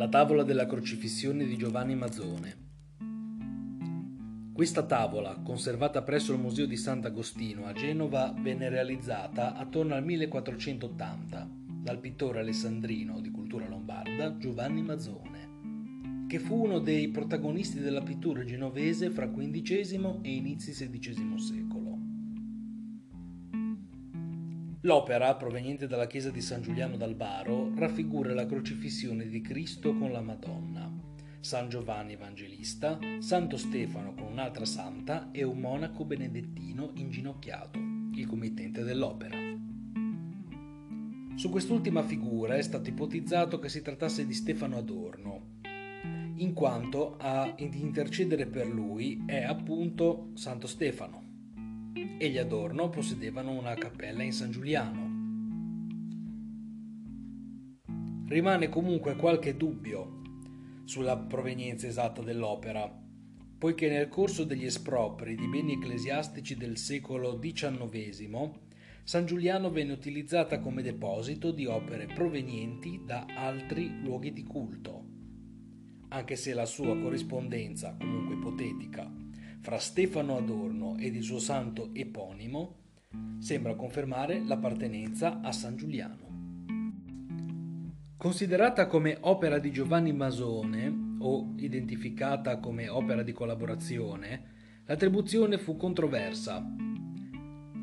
La tavola della crocifissione di Giovanni Mazzone. Questa tavola, conservata presso il Museo di Sant'Agostino a Genova, venne realizzata attorno al 1480 dal pittore alessandrino di cultura lombarda Giovanni Mazzone, che fu uno dei protagonisti della pittura genovese fra XV e inizi XVI secolo. L'opera, proveniente dalla chiesa di San Giuliano d'Albaro, raffigura la crocifissione di Cristo con la Madonna, San Giovanni Evangelista, Santo Stefano con un'altra santa e un monaco benedettino inginocchiato, il committente dell'opera. Su quest'ultima figura è stato ipotizzato che si trattasse di Stefano Adorno, in quanto a intercedere per lui è appunto Santo Stefano e gli Adorno possedevano una cappella in San Giuliano. Rimane comunque qualche dubbio sulla provenienza esatta dell'opera, poiché nel corso degli espropri di beni ecclesiastici del secolo XIX San Giuliano venne utilizzata come deposito di opere provenienti da altri luoghi di culto, anche se la sua corrispondenza, comunque ipotetica, fra Stefano Adorno ed il suo santo eponimo sembra confermare l'appartenenza a San Giuliano. Considerata come opera di Giovanni Masone o identificata come opera di collaborazione, l'attribuzione fu controversa.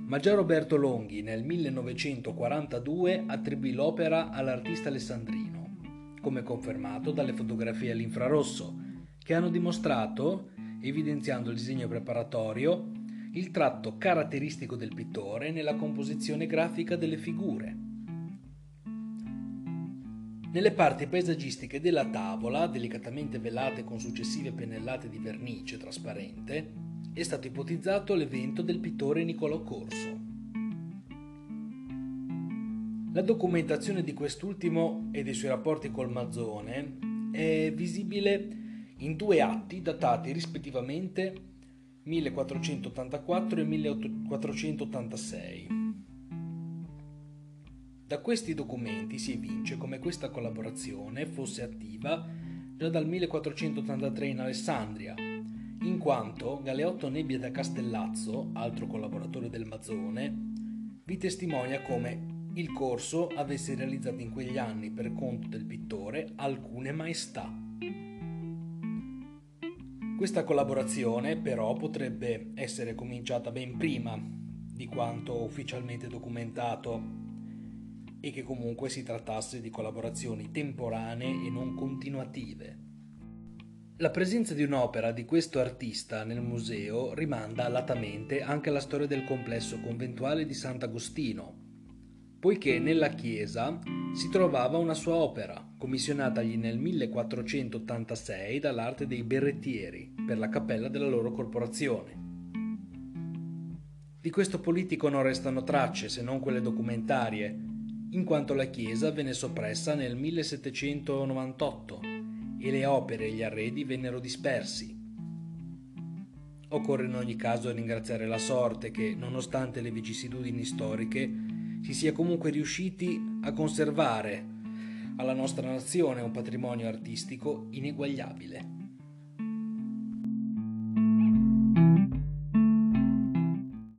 Ma già Roberto Longhi nel 1942 attribuì l'opera all'artista alessandrino, come confermato dalle fotografie all'infrarosso, che hanno dimostrato, evidenziando il disegno preparatorio, il tratto caratteristico del pittore nella composizione grafica delle figure nelle parti paesaggistiche della tavola, delicatamente velate con successive pennellate di vernice trasparente, è stato ipotizzato l'evento del pittore Niccolò Corso. La documentazione di quest'ultimo e dei suoi rapporti col Mazzone è visibile in due atti datati rispettivamente 1484 e 1486 da questi documenti si evince come questa collaborazione fosse attiva già dal 1483 in Alessandria, in quanto Galeotto Nebbia da Castellazzo, altro collaboratore del Mazzone, vi testimonia come il corso avesse realizzato in quegli anni per conto del pittore alcune maestà. Questa collaborazione però potrebbe essere cominciata ben prima di quanto ufficialmente documentato e che comunque si trattasse di collaborazioni temporanee e non continuative. La presenza di un'opera di questo artista nel museo rimanda latamente anche alla storia del complesso conventuale di Sant'Agostino, poiché nella chiesa si trovava una sua opera, commissionatagli nel 1486 dall'arte dei berrettieri per la cappella della loro corporazione. Di questo politico non restano tracce se non quelle documentarie, in quanto la chiesa venne soppressa nel 1798 e le opere e gli arredi vennero dispersi. Occorre in ogni caso ringraziare la sorte che, nonostante le vicissitudini storiche, si sia comunque riusciti a conservare alla nostra nazione un patrimonio artistico ineguagliabile.